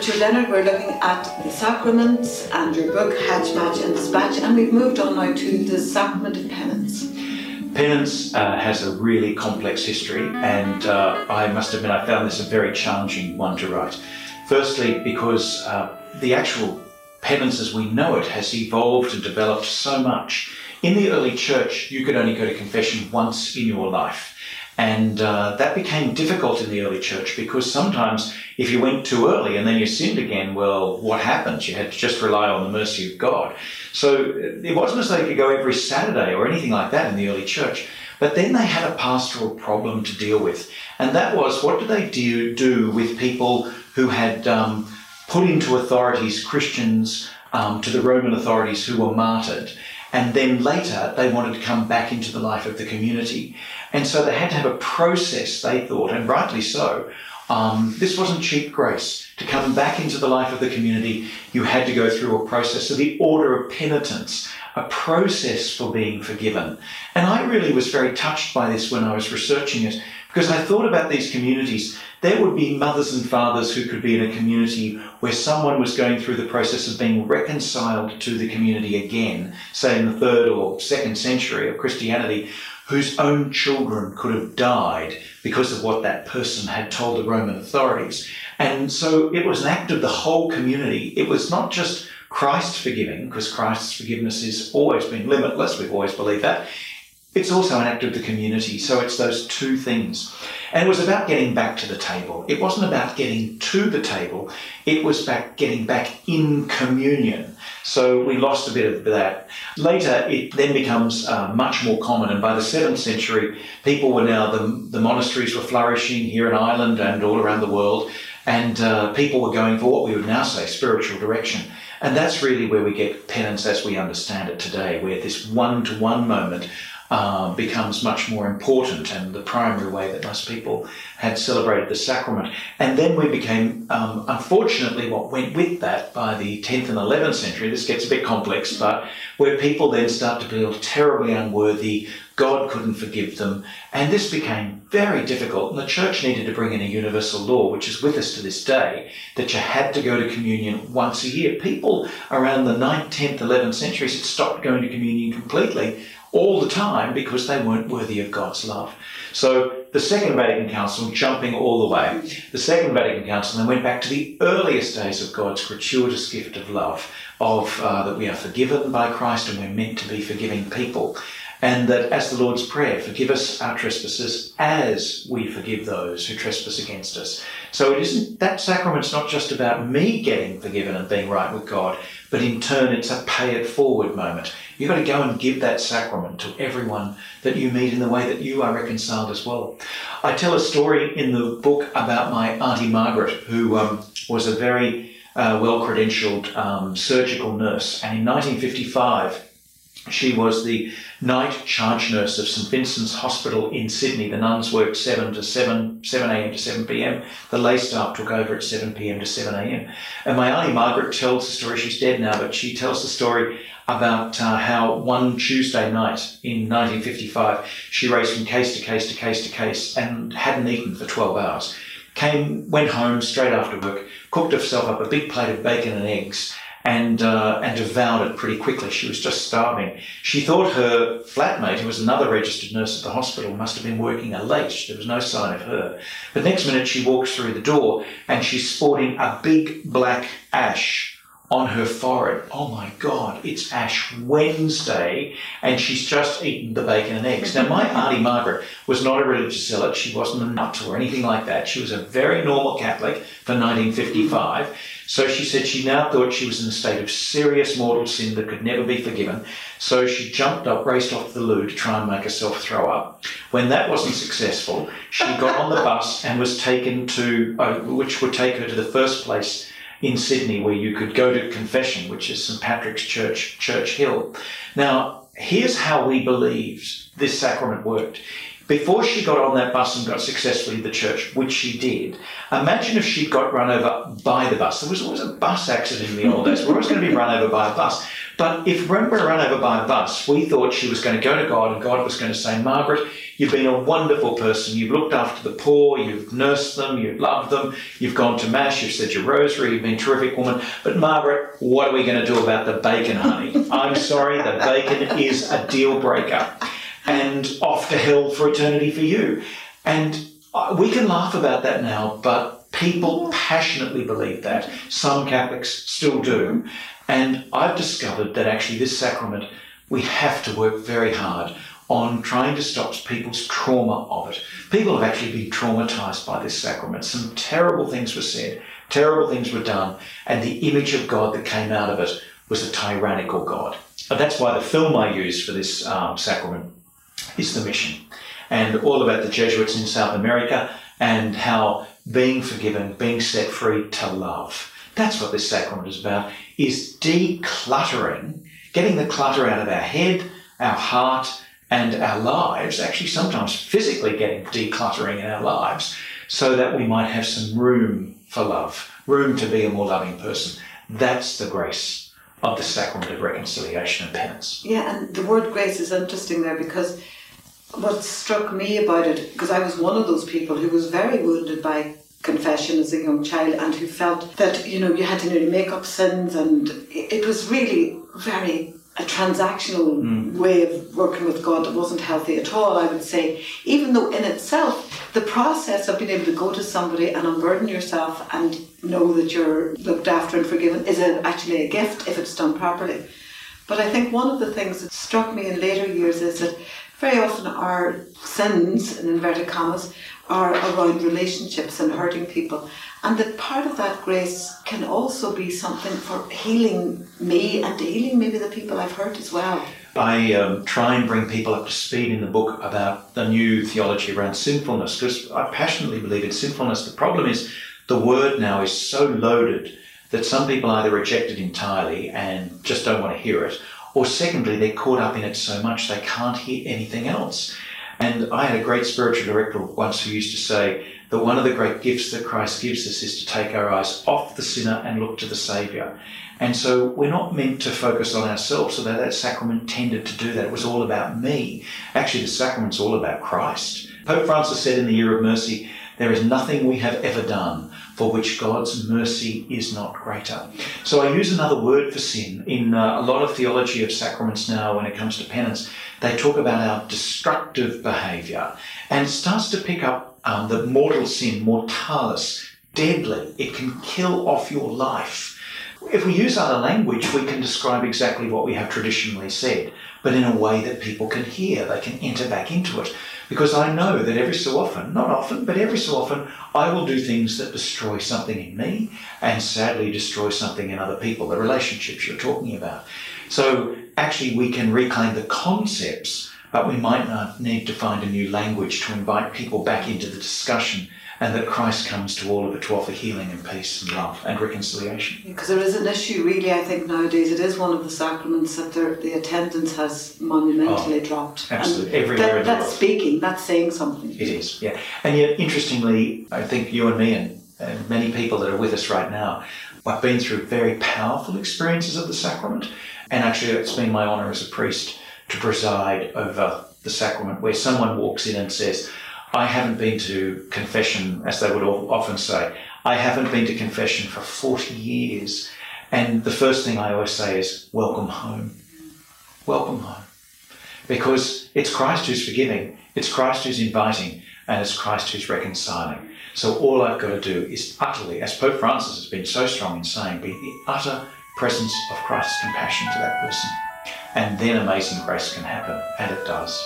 Richard Leonard. We're looking at the sacraments and your book, Hatch, Match and Dispatch, and we've moved on now to the sacrament of penance. Penance uh, has a really complex history, and uh, I must admit I found this a very challenging one to write. Firstly, because uh, the actual penance as we know it has evolved and developed so much. In the early church, you could only go to confession once in your life. And uh, that became difficult in the early church because sometimes if you went too early and then you sinned again, well, what happens? You had to just rely on the mercy of God. So it wasn't as though you could go every Saturday or anything like that in the early church. But then they had a pastoral problem to deal with. And that was what do they do, do with people who had um, put into authorities Christians um, to the Roman authorities who were martyred? And then later they wanted to come back into the life of the community. And so they had to have a process, they thought, and rightly so. Um, this wasn't cheap grace. To come back into the life of the community, you had to go through a process. So the order of penitence, a process for being forgiven. And I really was very touched by this when I was researching it because I thought about these communities. There would be mothers and fathers who could be in a community where someone was going through the process of being reconciled to the community again, say in the third or second century of Christianity, whose own children could have died because of what that person had told the Roman authorities. And so it was an act of the whole community. It was not just Christ's forgiving, because Christ's forgiveness has always been limitless. We've always believed that. It's also an act of the community. So it's those two things. And it was about getting back to the table. It wasn't about getting to the table. It was about getting back in communion. So we lost a bit of that. Later, it then becomes uh, much more common. And by the 7th century, people were now, the, the monasteries were flourishing here in Ireland and all around the world. And uh, people were going for what we would now say spiritual direction. And that's really where we get penance as we understand it today, where this one to one moment uh, becomes much more important and the primary way that most people had celebrated the sacrament. And then we became, um, unfortunately, what went with that by the 10th and 11th century, this gets a bit complex, but where people then start to feel terribly unworthy, God couldn't forgive them, and this became very difficult. And the church needed to bring in a universal law, which is with us to this day, that you had to go to communion once a year. People around the 9th, 10th, 11th centuries had stopped going to communion completely all the time because they weren't worthy of God's love. So the Second Vatican Council, jumping all the way, the Second Vatican Council then went back to the earliest days of God's gratuitous gift of love, of uh, that we are forgiven by Christ and we're meant to be forgiving people. And that as the Lord's Prayer, forgive us our trespasses as we forgive those who trespass against us. So it isn't, that sacrament's not just about me getting forgiven and being right with God, but in turn it's a pay it forward moment. You've got to go and give that sacrament to everyone that you meet in the way that you are reconciled as well. I tell a story in the book about my Auntie Margaret, who um, was a very uh, well credentialed um, surgical nurse. And in 1955, she was the night charge nurse of St Vincent's Hospital in Sydney. The nuns worked 7 to 7, 7 a.m. to 7 p.m. The lay staff took over at 7 p.m. to 7 a.m. And my auntie Margaret tells the story, she's dead now, but she tells the story about uh, how one Tuesday night in 1955, she raced from case to case to case to case and hadn't eaten for 12 hours. Came, went home straight after work, cooked herself up a big plate of bacon and eggs, and uh, and devoured it pretty quickly. She was just starving. She thought her flatmate, who was another registered nurse at the hospital, must have been working a late. There was no sign of her. But next minute she walks through the door and she's sporting a big black ash on her forehead. Oh my God, it's Ash Wednesday, and she's just eaten the bacon and eggs. Now, my Auntie Margaret was not a religious zealot. She wasn't a nut or anything like that. She was a very normal Catholic for 1955. So she said she now thought she was in a state of serious mortal sin that could never be forgiven. So she jumped up, raced off the loo to try and make herself throw up. When that wasn't successful, she got on the bus and was taken to, uh, which would take her to the first place in Sydney where you could go to confession, which is St Patrick's Church, Church Hill. Now, here's how we believed this sacrament worked. Before she got on that bus and got successfully to the church, which she did, imagine if she got run over by the bus. There was always a bus accident in the old days. We're always going to be run over by a bus. But if when we're run over by a bus, we thought she was going to go to God and God was going to say, Margaret, You've been a wonderful person. You've looked after the poor. You've nursed them. You've loved them. You've gone to Mass. You've said your rosary. You've been a terrific woman. But Margaret, what are we going to do about the bacon, honey? I'm sorry, the bacon is a deal breaker and off to hell for eternity for you. And uh, we can laugh about that now, but people passionately believe that. Some Catholics still do. And I've discovered that actually this sacrament, we have to work very hard on trying to stop people's trauma of it. People have actually been traumatized by this sacrament. Some terrible things were said, terrible things were done, and the image of God that came out of it was a tyrannical God. And that's why the film I used for this um, sacrament is the mission. And all about the Jesuits in South America and how being forgiven, being set free to love. That's what this sacrament is about, is decluttering, getting the clutter out of our head, our heart, and our lives, actually sometimes physically getting decluttering in our lives, so that we might have some room for love, room to be a more loving person. That's the grace of the sacrament of reconciliation and penance. Yeah, and the word grace is interesting there because what struck me about it, because I was one of those people who was very wounded by confession as a young child and who felt that, you know, you had to make up sins and it was really very a transactional mm. way of working with God that wasn't healthy at all, I would say. Even though in itself, the process of being able to go to somebody and unburden yourself and know that you're looked after and forgiven is a, actually a gift if it's done properly. But I think one of the things that struck me in later years is that very often our sins, in inverted commas, are around relationships and hurting people. And that part of that grace can also be something for healing me and healing maybe the people I've hurt as well. I um, try and bring people up to speed in the book about the new theology around sinfulness because I passionately believe in sinfulness. The problem is the word now is so loaded that some people either reject it entirely and just don't want to hear it, or secondly, they're caught up in it so much they can't hear anything else. And I had a great spiritual director once who used to say that one of the great gifts that Christ gives us is to take our eyes off the sinner and look to the Saviour. And so we're not meant to focus on ourselves, although that sacrament tended to do that. It was all about me. Actually, the sacrament's all about Christ. Pope Francis said in the Year of Mercy, there is nothing we have ever done for which God's mercy is not greater. So I use another word for sin. In uh, a lot of theology of sacraments now, when it comes to penance, they talk about our destructive behaviour. And starts to pick up um, the mortal sin, mortalis, deadly. It can kill off your life. If we use other language, we can describe exactly what we have traditionally said, but in a way that people can hear. They can enter back into it. Because I know that every so often, not often, but every so often, I will do things that destroy something in me and sadly destroy something in other people, the relationships you're talking about. So actually, we can reclaim the concepts, but we might not need to find a new language to invite people back into the discussion and that Christ comes to all of it to offer healing and peace and love and reconciliation. Because there is an issue, really, I think nowadays it is one of the sacraments that the attendance has monumentally oh, dropped. Absolutely, and everywhere. That, that's speaking, that's saying something. It is, yeah. And yet, interestingly, I think you and me and, and many people that are with us right now have been through very powerful experiences of the sacrament. And actually, it's been my honour as a priest to preside over the sacrament where someone walks in and says, I haven't been to confession, as they would often say. I haven't been to confession for 40 years. And the first thing I always say is, welcome home. Welcome home. Because it's Christ who's forgiving, it's Christ who's inviting, and it's Christ who's reconciling. So all I've got to do is utterly, as Pope Francis has been so strong in saying, be the utter presence of Christ's compassion to that person. And then amazing grace can happen, and it does.